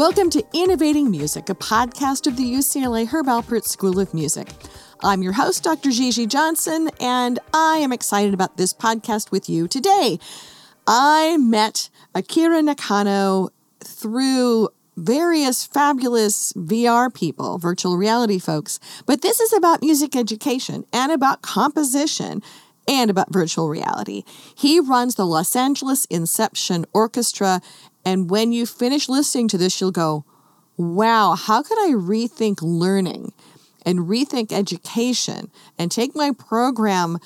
Welcome to Innovating Music, a podcast of the UCLA Herb Alpert School of Music. I'm your host, Dr. Gigi Johnson, and I am excited about this podcast with you today. I met Akira Nakano through various fabulous VR people, virtual reality folks, but this is about music education and about composition and about virtual reality. He runs the Los Angeles Inception Orchestra and when you finish listening to this, you'll go, wow, how could I rethink learning and rethink education and take my program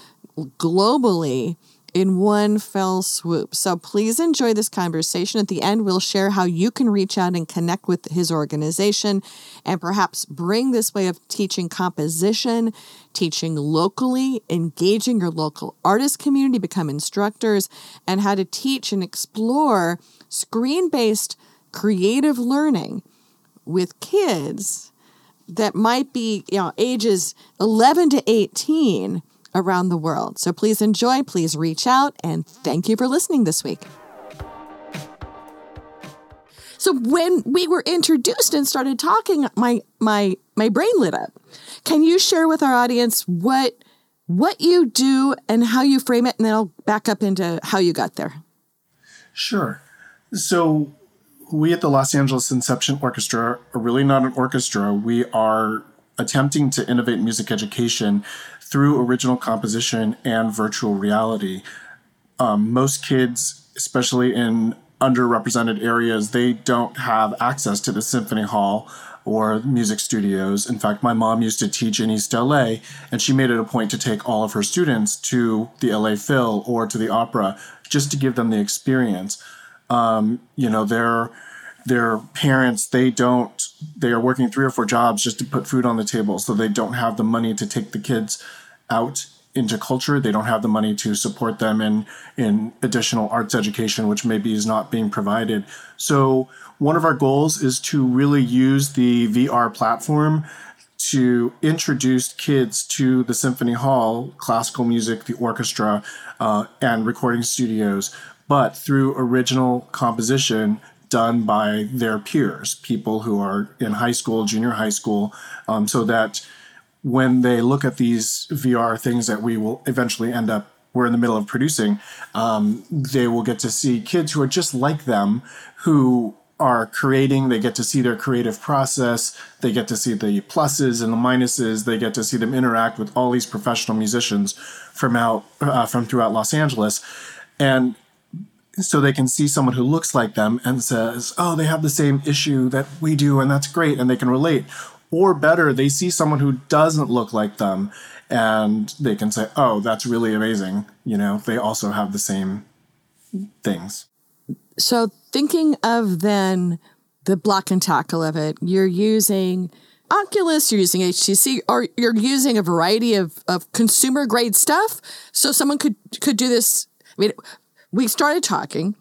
globally in one fell swoop. So please enjoy this conversation. At the end, we'll share how you can reach out and connect with his organization and perhaps bring this way of teaching composition, teaching locally, engaging your local artist community, become instructors, and how to teach and explore screen based creative learning with kids that might be, you know, ages 11 to 18 around the world. So please enjoy, please reach out, and thank you for listening this week. So when we were introduced and started talking, my my my brain lit up. Can you share with our audience what what you do and how you frame it, and then I'll back up into how you got there. Sure. So we at the Los Angeles Inception Orchestra are really not an orchestra. We are attempting to innovate music education through original composition and virtual reality. Um, most kids, especially in underrepresented areas, they don't have access to the symphony hall or music studios. In fact, my mom used to teach in East LA, and she made it a point to take all of her students to the LA Phil or to the opera just to give them the experience. Um, you know, their their parents they don't they are working three or four jobs just to put food on the table, so they don't have the money to take the kids out into culture. They don't have the money to support them in in additional arts education, which maybe is not being provided. So one of our goals is to really use the VR platform to introduce kids to the symphony hall, classical music, the orchestra, uh, and recording studios, but through original composition done by their peers, people who are in high school, junior high school, um, so that when they look at these VR things that we will eventually end up we're in the middle of producing, um, they will get to see kids who are just like them, who are creating. They get to see their creative process. They get to see the pluses and the minuses. They get to see them interact with all these professional musicians from out uh, from throughout Los Angeles, and so they can see someone who looks like them and says, "Oh, they have the same issue that we do, and that's great," and they can relate. Or better, they see someone who doesn't look like them, and they can say, "Oh, that's really amazing." You know, they also have the same things. So, thinking of then the block and tackle of it, you're using Oculus, you're using HTC, or you're using a variety of, of consumer grade stuff. So someone could could do this. I mean, we started talking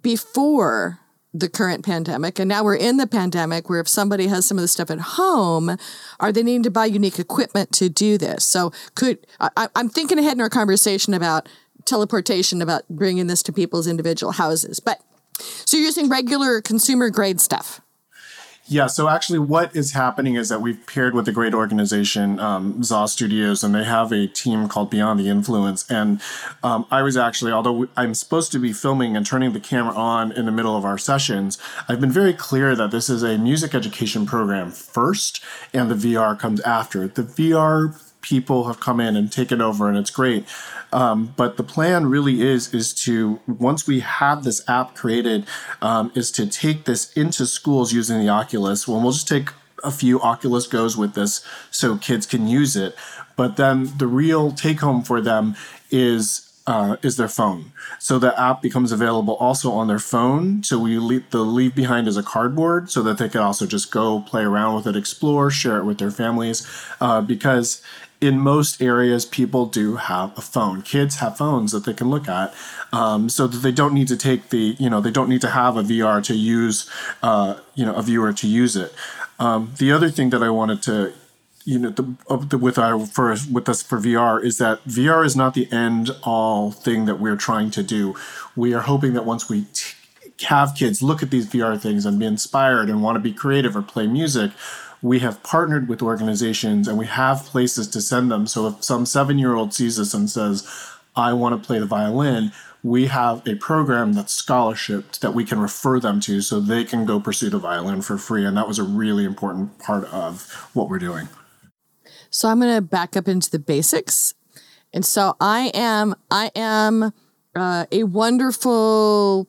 before the current pandemic, and now we're in the pandemic where if somebody has some of the stuff at home, are they needing to buy unique equipment to do this? So could I, I'm thinking ahead in our conversation about teleportation about bringing this to people's individual houses, but so you're using regular consumer grade stuff. Yeah, so actually, what is happening is that we've paired with a great organization, um, ZA Studios, and they have a team called Beyond the Influence. And um, I was actually, although I'm supposed to be filming and turning the camera on in the middle of our sessions, I've been very clear that this is a music education program first, and the VR comes after. The VR people have come in and taken over, and it's great. Um, but the plan really is is to once we have this app created, um, is to take this into schools using the Oculus. Well, we'll just take a few Oculus Goes with this so kids can use it. But then the real take home for them is uh, is their phone. So the app becomes available also on their phone. So we leave the leave behind as a cardboard so that they can also just go play around with it, explore, share it with their families. Uh, because in most areas, people do have a phone. Kids have phones that they can look at, um, so that they don't need to take the, you know, they don't need to have a VR to use, uh, you know, a viewer to use it. Um, the other thing that I wanted to, you know, the, the, with our for with us for VR is that VR is not the end all thing that we're trying to do. We are hoping that once we t- have kids look at these VR things and be inspired and want to be creative or play music, we have partnered with organizations and we have places to send them. So if some seven year old sees this and says, I want to play the violin, we have a program that's scholarship that we can refer them to so they can go pursue the violin for free. And that was a really important part of what we're doing. So I'm going to back up into the basics. And so I am, I am uh, a wonderful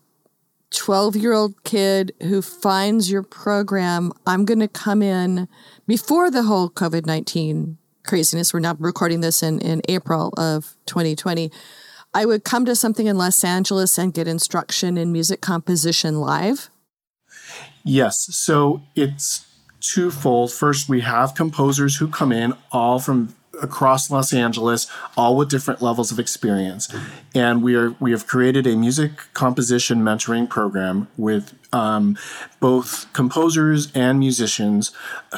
12 year old kid who finds your program. I'm going to come in before the whole COVID 19 craziness. We're now recording this in, in April of 2020. I would come to something in Los Angeles and get instruction in music composition live. Yes. So it's twofold. First, we have composers who come in all from across Los Angeles, all with different levels of experience. And we are we have created a music composition mentoring program with um, both composers and musicians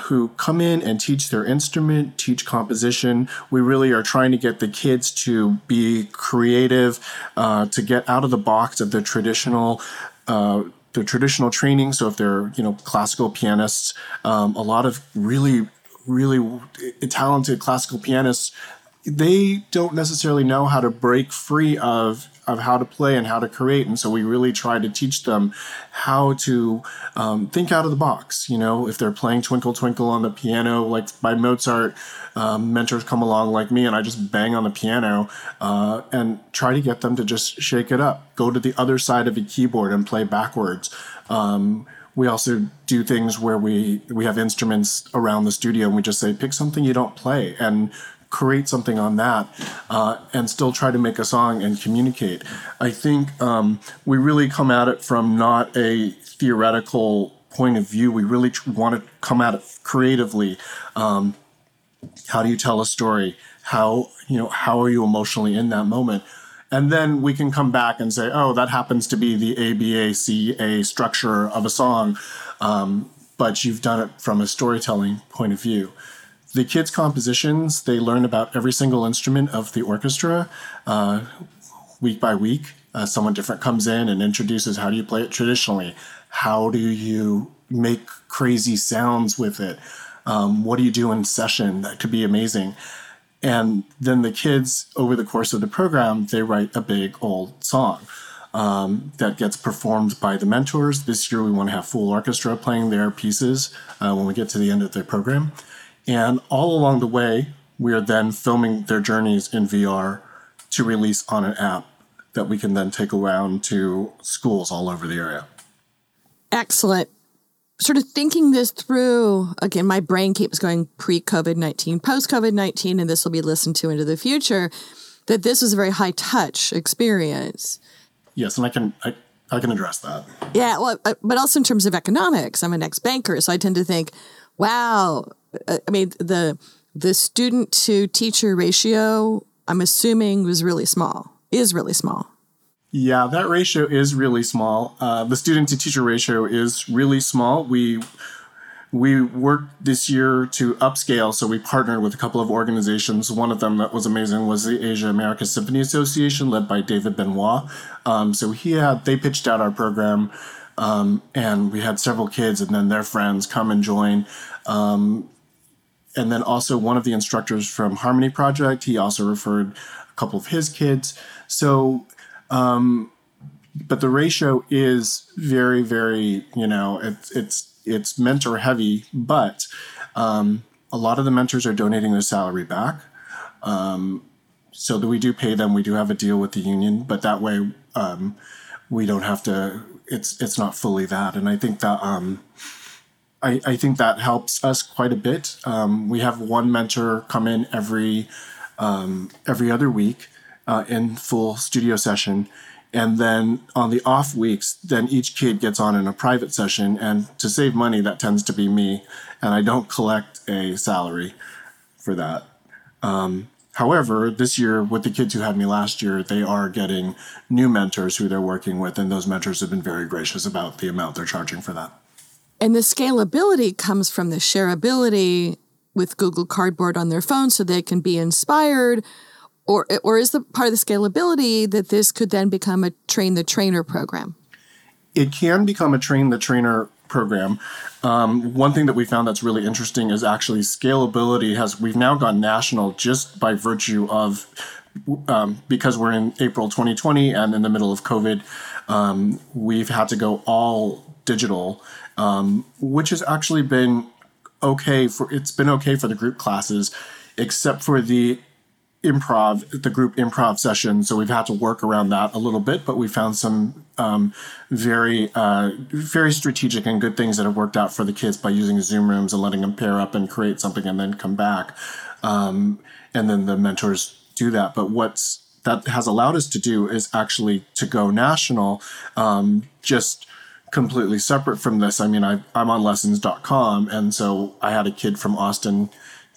who come in and teach their instrument, teach composition. We really are trying to get the kids to be creative, uh, to get out of the box of the traditional. Uh, the traditional training. So if they're you know classical pianists, um, a lot of really really talented classical pianists they don't necessarily know how to break free of of how to play and how to create. And so we really try to teach them how to um, think out of the box you know if they're playing twinkle twinkle on the piano like by mozart um, mentors come along like me and i just bang on the piano uh, and try to get them to just shake it up go to the other side of a keyboard and play backwards um, we also do things where we we have instruments around the studio and we just say pick something you don't play and create something on that uh, and still try to make a song and communicate. I think um, we really come at it from not a theoretical point of view. We really tr- want to come at it creatively. Um, how do you tell a story? How you know how are you emotionally in that moment and then we can come back and say, oh, that happens to be the ABACA structure of a song, um, but you've done it from a storytelling point of view. The kids' compositions, they learn about every single instrument of the orchestra uh, week by week. Uh, someone different comes in and introduces how do you play it traditionally? How do you make crazy sounds with it? Um, what do you do in session? That could be amazing. And then the kids, over the course of the program, they write a big old song um, that gets performed by the mentors. This year, we want to have full orchestra playing their pieces uh, when we get to the end of the program. And all along the way, we are then filming their journeys in VR to release on an app that we can then take around to schools all over the area. Excellent sort of thinking this through, again, my brain keeps going pre COVID 19, post COVID 19, and this will be listened to into the future, that this was a very high touch experience. Yes, and I can. I, I can address that. Yeah, well, uh, but also in terms of economics, I'm an ex banker, so I tend to think, wow. Uh, I mean, the the student to teacher ratio, I'm assuming, was really small. Is really small. Yeah, that ratio is really small. Uh, the student to teacher ratio is really small. We we worked this year to upscale, so we partnered with a couple of organizations. One of them that was amazing was the Asia America Symphony Association, led by David Benoit. Um, so he had they pitched out our program, um, and we had several kids and then their friends come and join. Um, and then also one of the instructors from Harmony Project, he also referred a couple of his kids. So um, but the ratio is very, very, you know, it's it's it's mentor heavy, but um, a lot of the mentors are donating their salary back. Um, so that we do pay them. We do have a deal with the union, but that way um, we don't have to. It's it's not fully that, and I think that um, I, I think that helps us quite a bit. Um, we have one mentor come in every um, every other week uh, in full studio session. And then on the off weeks, then each kid gets on in a private session. And to save money, that tends to be me. And I don't collect a salary for that. Um, however, this year, with the kids who had me last year, they are getting new mentors who they're working with. And those mentors have been very gracious about the amount they're charging for that. And the scalability comes from the shareability with Google Cardboard on their phone so they can be inspired or or is the part of the scalability that this could then become a train the trainer program? it can become a train the trainer program. Um, one thing that we found that's really interesting is actually scalability has we've now gone national just by virtue of um, because we're in April 2020 and in the middle of COVID, um, we've had to go all digital, um, which has actually been okay for it's been okay for the group classes, except for the improv, the group improv session. So we've had to work around that a little bit, but we found some um, very, uh, very strategic and good things that have worked out for the kids by using Zoom rooms and letting them pair up and create something and then come back. Um, and then the mentors do that. But what's that has allowed us to do is actually to go national, um, just completely separate from this. I mean, I, I'm on lessons.com, and so I had a kid from Austin,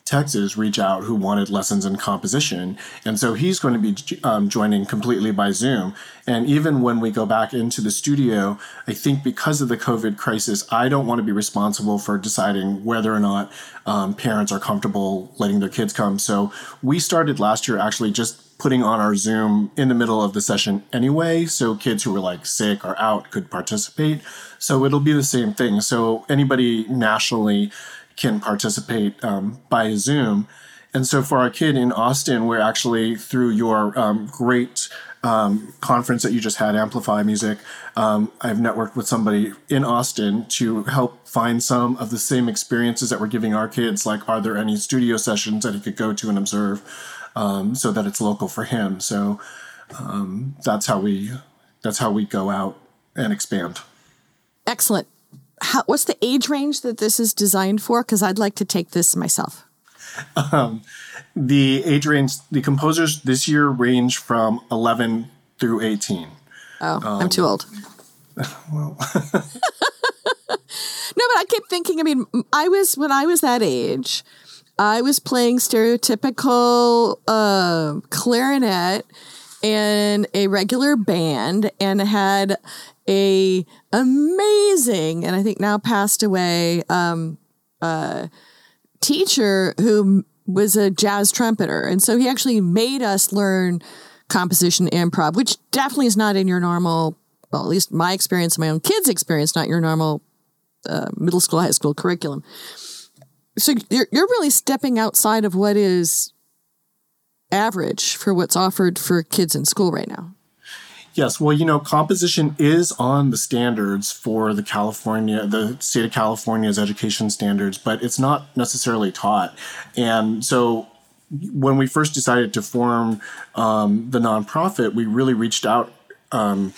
Texas reach out who wanted lessons in composition. And so he's going to be um, joining completely by Zoom. And even when we go back into the studio, I think because of the COVID crisis, I don't want to be responsible for deciding whether or not um, parents are comfortable letting their kids come. So we started last year actually just putting on our Zoom in the middle of the session anyway. So kids who were like sick or out could participate. So it'll be the same thing. So anybody nationally can participate um, by Zoom. And so for our kid in Austin, we're actually through your um, great um, conference that you just had, Amplify Music. Um, I've networked with somebody in Austin to help find some of the same experiences that we're giving our kids. Like, are there any studio sessions that he could go to and observe um, so that it's local for him? So um, that's how we that's how we go out and expand. Excellent how, what's the age range that this is designed for? Because I'd like to take this myself. Um, the age range, the composers this year range from 11 through 18. Oh, um, I'm too old. Well, no, but I kept thinking. I mean, I was when I was that age, I was playing stereotypical uh, clarinet in a regular band and had a amazing and I think now passed away um, uh, teacher who was a jazz trumpeter, and so he actually made us learn composition improv, which definitely is not in your normal. Well, at least my experience, my own kids' experience, not your normal uh, middle school, high school curriculum. So you're you're really stepping outside of what is average for what's offered for kids in school right now. Yes, well, you know, composition is on the standards for the California, the state of California's education standards, but it's not necessarily taught. And so when we first decided to form um, the nonprofit, we really reached out um,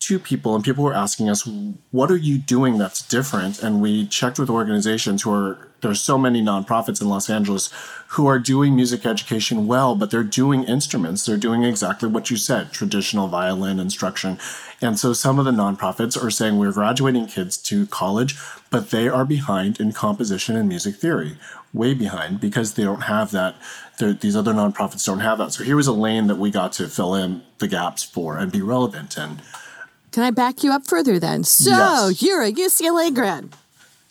to people, and people were asking us, "What are you doing that's different?" And we checked with organizations who are there's so many nonprofits in Los Angeles who are doing music education well, but they're doing instruments. They're doing exactly what you said, traditional violin instruction. And so some of the nonprofits are saying we're graduating kids to college, but they are behind in composition and music theory, way behind because they don't have that. These other nonprofits don't have that. So here was a lane that we got to fill in the gaps for and be relevant in. Can I back you up further then? So yes. you're a UCLA grad.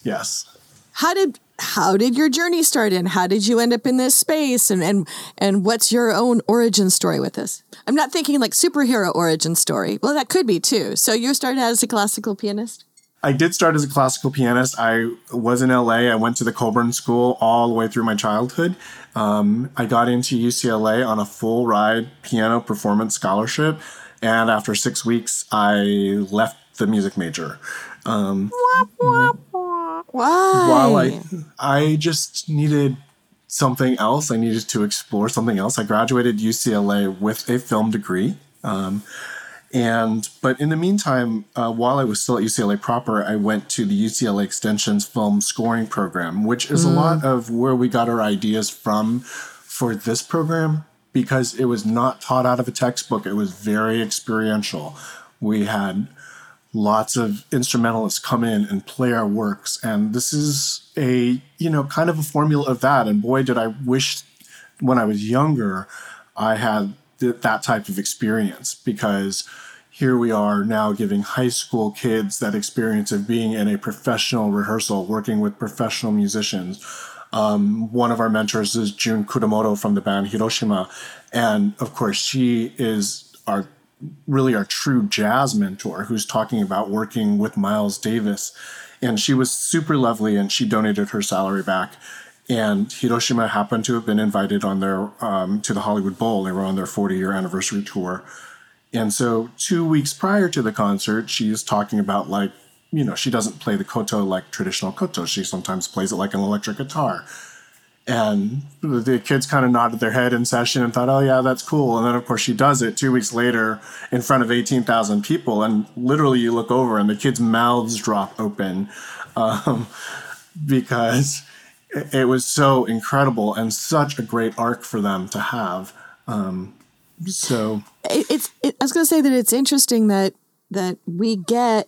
Yes. How did how did your journey start and how did you end up in this space and and and what's your own origin story with this i'm not thinking like superhero origin story well that could be too so you started out as a classical pianist I did start as a classical pianist. I was in LA. I went to the Colburn School all the way through my childhood. Um, I got into UCLA on a full ride piano performance scholarship. And after six weeks, I left the music major. Um, why? While I, I just needed something else. I needed to explore something else. I graduated UCLA with a film degree. Um, and but in the meantime, uh, while I was still at UCLA proper, I went to the UCLA Extension's film scoring program, which is mm. a lot of where we got our ideas from for this program because it was not taught out of a textbook. It was very experiential. We had lots of instrumentalists come in and play our works and this is a you know kind of a formula of that and boy did i wish when i was younger i had th- that type of experience because here we are now giving high school kids that experience of being in a professional rehearsal working with professional musicians um, one of our mentors is June kuramoto from the band hiroshima and of course she is our really our true jazz mentor who's talking about working with Miles Davis. And she was super lovely and she donated her salary back. And Hiroshima happened to have been invited on their um, to the Hollywood Bowl. They were on their 40 year anniversary tour. And so two weeks prior to the concert, she's talking about like, you know, she doesn't play the koto like traditional koto. She sometimes plays it like an electric guitar. And the kids kind of nodded their head in session and thought, oh, yeah, that's cool. And then, of course, she does it two weeks later in front of 18,000 people. And literally, you look over and the kids' mouths drop open um, because it was so incredible and such a great arc for them to have. Um, so it's, it, I was going to say that it's interesting that, that we get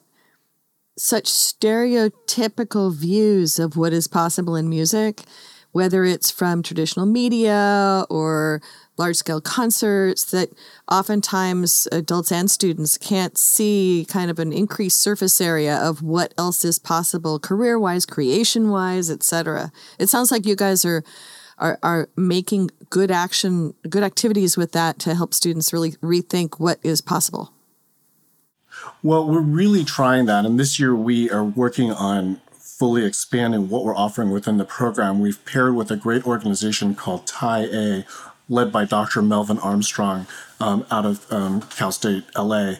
such stereotypical views of what is possible in music whether it's from traditional media or large scale concerts, that oftentimes adults and students can't see kind of an increased surface area of what else is possible career wise, creation wise, etc. It sounds like you guys are. Are, are making good action, good activities with that to help students really rethink what is possible. Well, we're really trying that. And this year we are working on fully expanding what we're offering within the program, we've paired with a great organization called TIE A, led by Dr. Melvin Armstrong um, out of um, Cal State LA.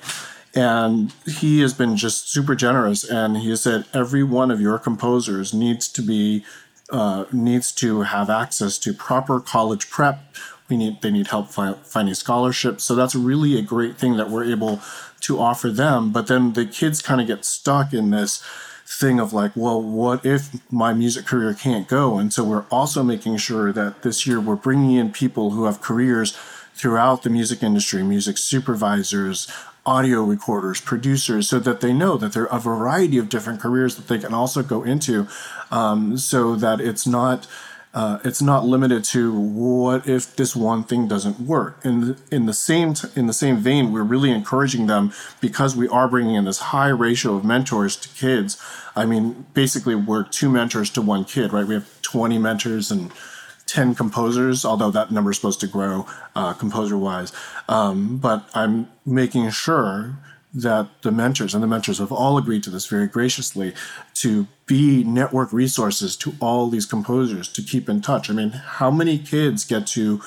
And he has been just super generous. And he has said every one of your composers needs to be uh, needs to have access to proper college prep. We need they need help fi- finding scholarships. So that's really a great thing that we're able to offer them. But then the kids kind of get stuck in this thing of like, well, what if my music career can't go? And so we're also making sure that this year we're bringing in people who have careers throughout the music industry, music supervisors, audio recorders, producers, so that they know that there are a variety of different careers that they can also go into, um, so that it's not uh, it's not limited to what if this one thing doesn't work. In in the same in the same vein, we're really encouraging them because we are bringing in this high ratio of mentors to kids. I mean, basically, we're two mentors to one kid, right? We have 20 mentors and 10 composers, although that number is supposed to grow uh, composer wise. Um, but I'm making sure that the mentors and the mentors have all agreed to this very graciously to be network resources to all these composers to keep in touch. I mean, how many kids get to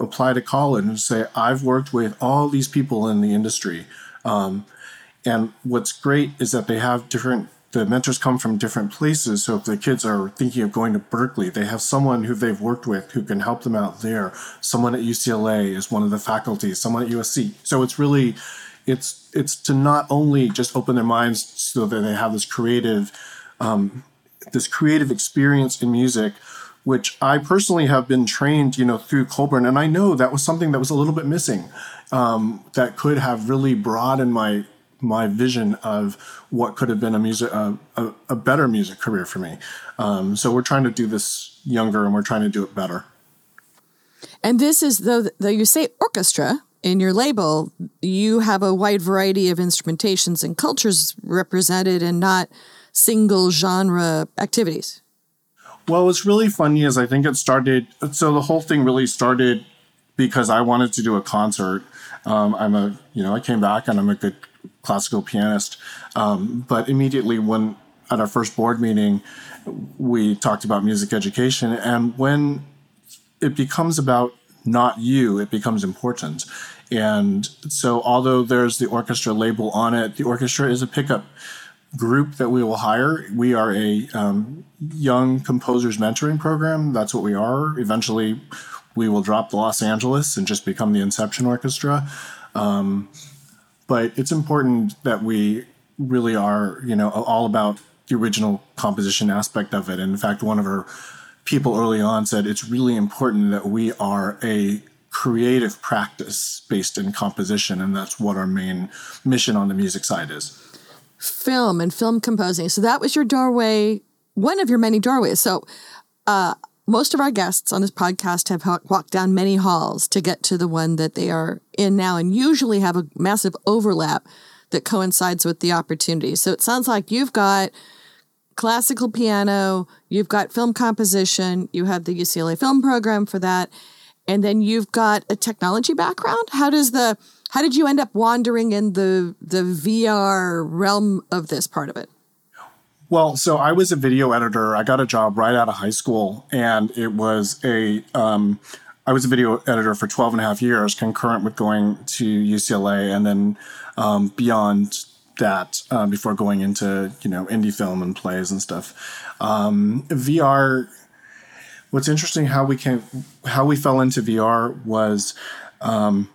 apply to college and say, I've worked with all these people in the industry? Um, and what's great is that they have different the mentors come from different places. So if the kids are thinking of going to Berkeley, they have someone who they've worked with who can help them out there. Someone at UCLA is one of the faculty, someone at USC. So it's really it's it's to not only just open their minds so that they have this creative um, this creative experience in music which I personally have been trained, you know, through Colburn, and I know that was something that was a little bit missing, um, that could have really broadened my my vision of what could have been a music a, a, better music career for me. Um, so we're trying to do this younger, and we're trying to do it better. And this is though though you say orchestra, in your label, you have a wide variety of instrumentations and cultures represented and not single genre activities. Well, what's really funny is I think it started, so the whole thing really started because I wanted to do a concert. Um, I'm a, you know, I came back and I'm a good classical pianist. Um, but immediately when at our first board meeting, we talked about music education. And when it becomes about not you, it becomes important. And so, although there's the orchestra label on it, the orchestra is a pickup group that we will hire. We are a um, young composers mentoring program. That's what we are. Eventually, we will drop the Los Angeles and just become the Inception Orchestra. Um, but it's important that we really are, you know, all about the original composition aspect of it. And in fact, one of our people early on said it's really important that we are a creative practice based in composition, and that's what our main mission on the music side is. Film and film composing. So that was your doorway, one of your many doorways. So, uh, most of our guests on this podcast have walked down many halls to get to the one that they are in now, and usually have a massive overlap that coincides with the opportunity. So it sounds like you've got classical piano, you've got film composition, you have the UCLA film program for that, and then you've got a technology background. How does the How did you end up wandering in the the VR realm of this part of it? Well, so I was a video editor. I got a job right out of high school, and it was a um, I was a video editor for 12 and a half years, concurrent with going to UCLA, and then um, beyond that, uh, before going into you know indie film and plays and stuff. Um, VR. What's interesting how we came, how we fell into VR was. Um,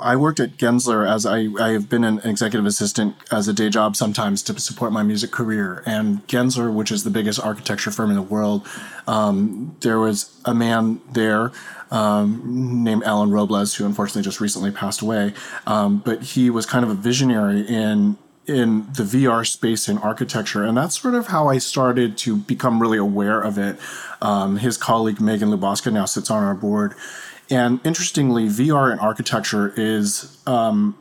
I worked at Gensler as I, I have been an executive assistant as a day job sometimes to support my music career. And Gensler, which is the biggest architecture firm in the world, um, there was a man there um, named Alan Robles, who unfortunately just recently passed away. Um, but he was kind of a visionary in in the VR space in architecture, and that's sort of how I started to become really aware of it. Um, his colleague Megan Luboska now sits on our board and interestingly, VR in architecture is um,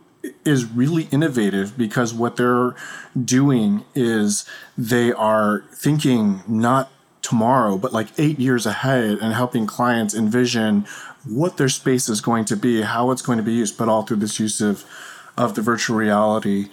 is really innovative because what they're doing is they are thinking not tomorrow, but like eight years ahead and helping clients envision what their space is going to be, how it's going to be used, but all through this use of of the virtual reality.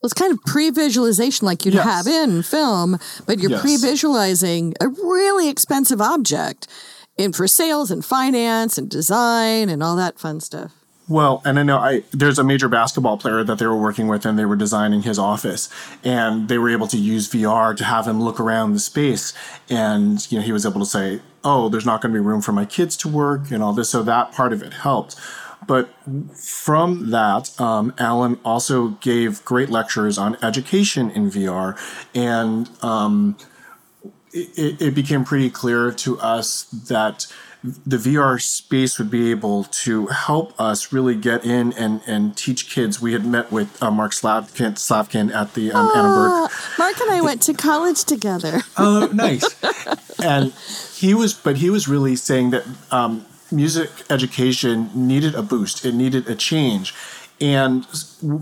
Well, it's kind of pre-visualization like you'd yes. have in film, but you're yes. pre-visualizing a really expensive object in for sales and finance and design and all that fun stuff. Well, and I know I there's a major basketball player that they were working with, and they were designing his office, and they were able to use VR to have him look around the space, and you know he was able to say, "Oh, there's not going to be room for my kids to work," and all this. So that part of it helped. But from that, um, Alan also gave great lectures on education in VR, and um, it, it became pretty clear to us that the VR space would be able to help us really get in and, and teach kids. We had met with uh, Mark Slavkin, Slavkin at the um, Annenberg. Mark and I went to college together. Oh, nice. and he was, but he was really saying that um, music education needed a boost. It needed a change. And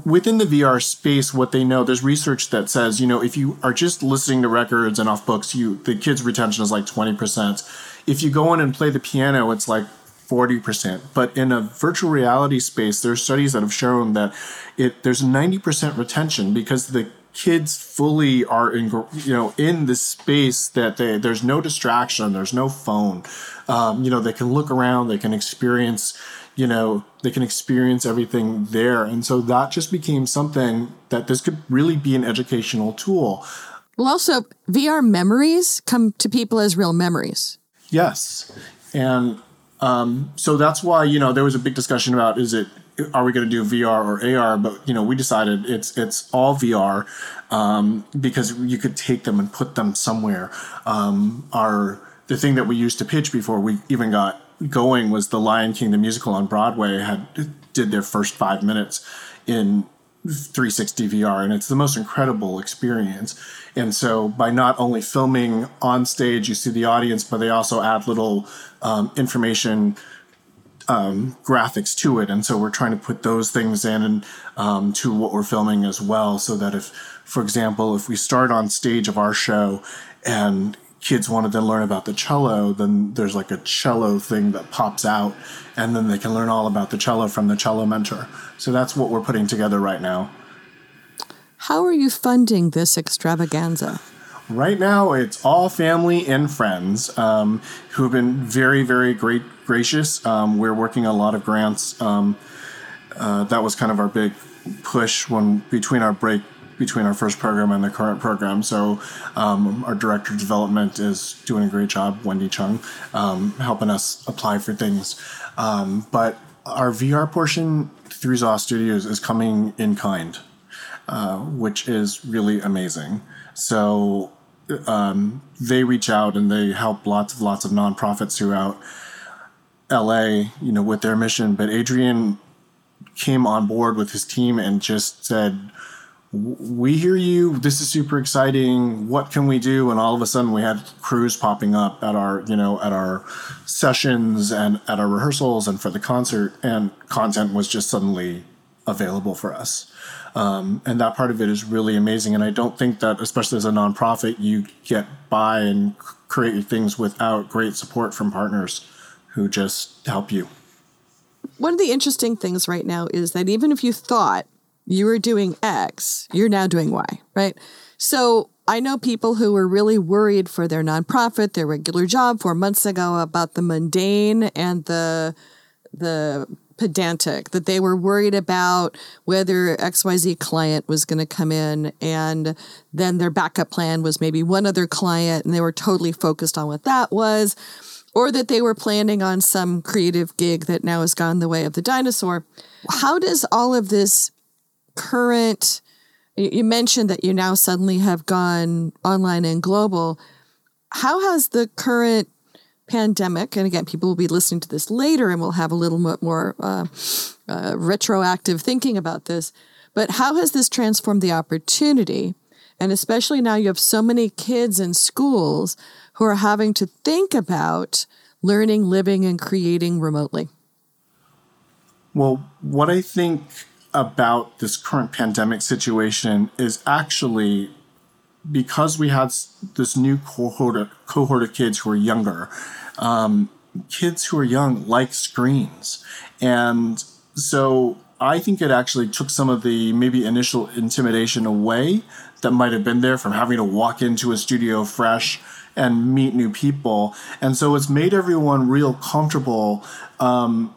within the VR space, what they know, there's research that says, you know, if you are just listening to records and off books, you the kids' retention is like 20%. If you go in and play the piano, it's like 40%. But in a virtual reality space, there's studies that have shown that it there's 90% retention because the kids fully are in you know in the space that they there's no distraction there's no phone um, you know they can look around they can experience you know, they can experience everything there. And so that just became something that this could really be an educational tool. Well, also, VR memories come to people as real memories. Yes. And um, so that's why, you know, there was a big discussion about is it, are we going to do VR or AR? But, you know, we decided it's, it's all VR um, because you could take them and put them somewhere. Um, our, the thing that we used to pitch before we even got going was the Lion King the musical on Broadway had did their first five minutes in 360 VR, and it's the most incredible experience. And so, by not only filming on stage, you see the audience, but they also add little um, information um, graphics to it. And so, we're trying to put those things in and um, to what we're filming as well, so that if, for example, if we start on stage of our show and kids wanted to learn about the cello, then there's like a cello thing that pops out, and then they can learn all about the cello from the cello mentor. So that's what we're putting together right now. How are you funding this extravaganza? Right now, it's all family and friends um, who have been very, very great, gracious. Um, we're working a lot of grants. Um, uh, that was kind of our big push when between our break between our first program and the current program. So um, our director of development is doing a great job, Wendy Chung, um, helping us apply for things. Um, but our VR portion through Zaw Studios is coming in kind, uh, which is really amazing. So um, they reach out and they help lots of lots of nonprofits throughout LA, you know, with their mission. But Adrian came on board with his team and just said, we hear you. This is super exciting. What can we do? And all of a sudden, we had crews popping up at our, you know, at our sessions and at our rehearsals and for the concert, and content was just suddenly available for us. Um, and that part of it is really amazing. And I don't think that, especially as a nonprofit, you get by and create things without great support from partners who just help you. one of the interesting things right now is that even if you thought you were doing X, you're now doing Y, right? So I know people who were really worried for their nonprofit, their regular job four months ago about the mundane and the the pedantic that they were worried about whether XYZ client was going to come in and then their backup plan was maybe one other client and they were totally focused on what that was or that they were planning on some creative gig that now has gone the way of the dinosaur. How does all of this current you mentioned that you now suddenly have gone online and global. How has the current pandemic, and again, people will be listening to this later and we'll have a little bit more uh, uh, retroactive thinking about this, but how has this transformed the opportunity? And especially now you have so many kids in schools who are having to think about learning, living, and creating remotely. Well, what I think about this current pandemic situation is actually because we had this new cohort of, cohort of kids who are younger, um, kids who are young like screens. And so I think it actually took some of the maybe initial intimidation away that might have been there from having to walk into a studio fresh and meet new people. And so it's made everyone real comfortable um,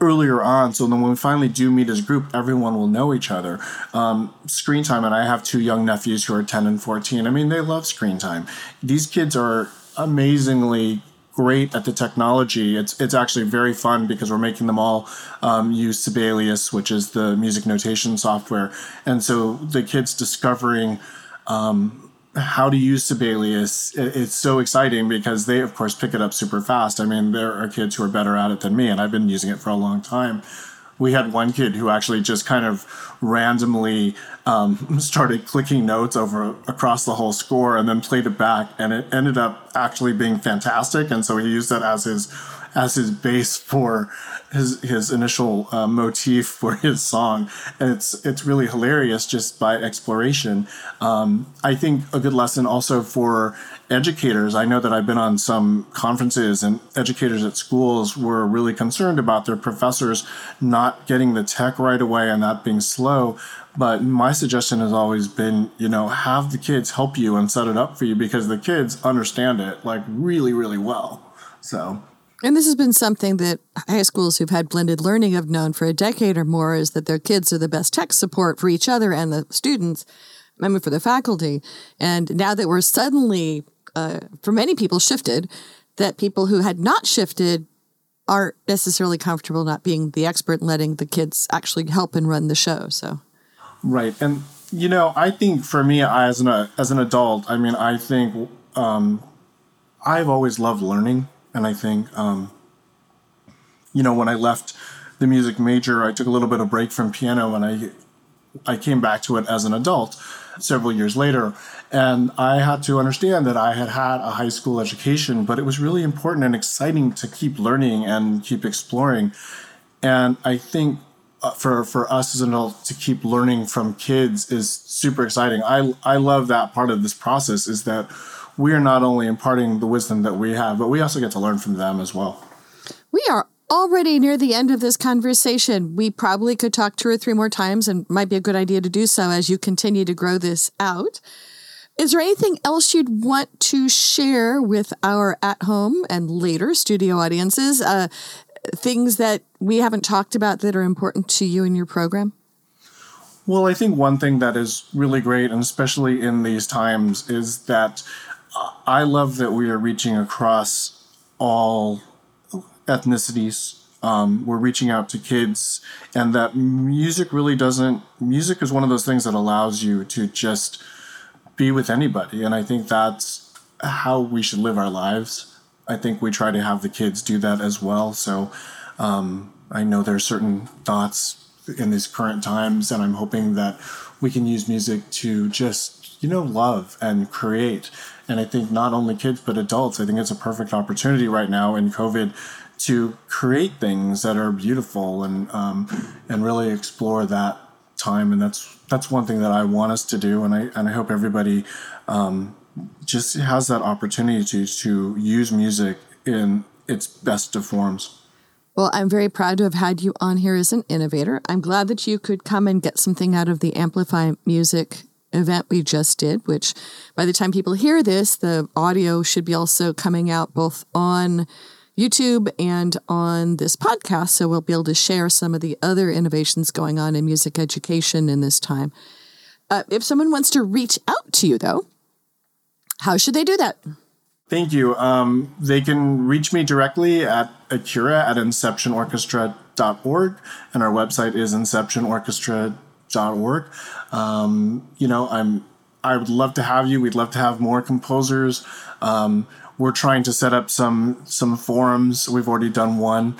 earlier on. So then when we finally do meet as a group, everyone will know each other. Um, screen time, and I have two young nephews who are 10 and 14. I mean, they love screen time. These kids are amazingly great at the technology. It's it's actually very fun because we're making them all um, use Sibelius, which is the music notation software, and so the kids discovering um, how to use Sibelius, it's so exciting because they, of course, pick it up super fast. I mean, there are kids who are better at it than me, and I've been using it for a long time. We had one kid who actually just kind of randomly um, started clicking notes over across the whole score and then played it back, and it ended up actually being fantastic. And so he used that as his as his base for his his initial uh, motif for his song, and it's it's really hilarious just by exploration. Um, I think a good lesson also for educators. I know that I've been on some conferences, and educators at schools were really concerned about their professors not getting the tech right away and that being slow. But my suggestion has always been, you know, have the kids help you and set it up for you because the kids understand it like really, really well. So and this has been something that high schools who've had blended learning have known for a decade or more is that their kids are the best tech support for each other and the students, I mean, for the faculty. And now that we're suddenly, uh, for many people, shifted, that people who had not shifted aren't necessarily comfortable not being the expert and letting the kids actually help and run the show. So, right. And, you know, I think for me as an, as an adult, I mean, I think um, I've always loved learning and I think, um, you know, when I left the music major, I took a little bit of break from piano and I, I came back to it as an adult several years later. And I had to understand that I had had a high school education, but it was really important and exciting to keep learning and keep exploring. And I think uh, for for us as an adult to keep learning from kids is super exciting. I I love that part of this process is that we are not only imparting the wisdom that we have, but we also get to learn from them as well. We are already near the end of this conversation. We probably could talk two or three more times and might be a good idea to do so as you continue to grow this out. Is there anything else you'd want to share with our at home and later studio audiences? Uh, things that we haven't talked about that are important to you in your program? Well, I think one thing that is really great, and especially in these times, is that I love that we are reaching across all ethnicities. Um, we're reaching out to kids, and that music really doesn't. Music is one of those things that allows you to just be with anybody, and I think that's how we should live our lives. I think we try to have the kids do that as well. So um, I know there are certain thoughts in these current times, and I'm hoping that we can use music to just you know love and create and I think not only kids, but adults, I think it's a perfect opportunity right now in COVID to create things that are beautiful and, um, and really explore that time. And that's, that's one thing that I want us to do. And I, and I hope everybody, um, just has that opportunity to, to use music in its best of forms. Well, I'm very proud to have had you on here as an innovator. I'm glad that you could come and get something out of the Amplify Music event we just did, which by the time people hear this, the audio should be also coming out both on YouTube and on this podcast. So we'll be able to share some of the other innovations going on in music education in this time. Uh, if someone wants to reach out to you, though, how should they do that? Thank you. Um, they can reach me directly at Acura at inceptionorchestra.org, and our website is inceptionorchestra.org. Um, you know, I'm I would love to have you. We'd love to have more composers. Um, we're trying to set up some some forums. We've already done one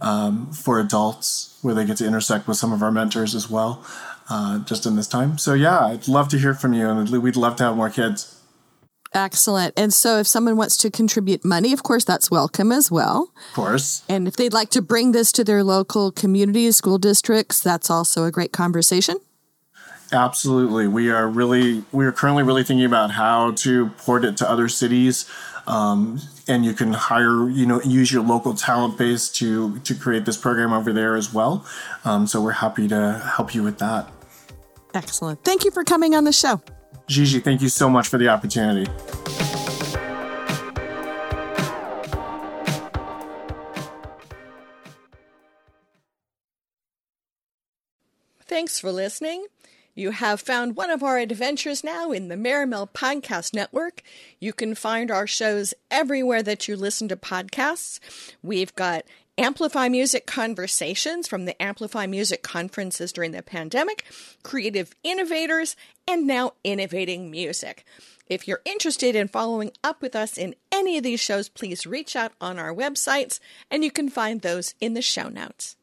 um, for adults where they get to intersect with some of our mentors as well, uh, just in this time. So yeah, I'd love to hear from you, and we'd love to have more kids. Excellent. And so if someone wants to contribute money, of course, that's welcome as well. Of course. And if they'd like to bring this to their local communities, school districts, that's also a great conversation. Absolutely. We are really, we are currently really thinking about how to port it to other cities. Um, and you can hire, you know, use your local talent base to to create this program over there as well. Um, so we're happy to help you with that. Excellent. Thank you for coming on the show. Gigi, thank you so much for the opportunity. Thanks for listening. You have found one of our adventures now in the Maremel Podcast Network. You can find our shows everywhere that you listen to podcasts. We've got Amplify Music Conversations from the Amplify Music conferences during the pandemic, Creative Innovators, and now Innovating Music. If you're interested in following up with us in any of these shows, please reach out on our websites, and you can find those in the show notes.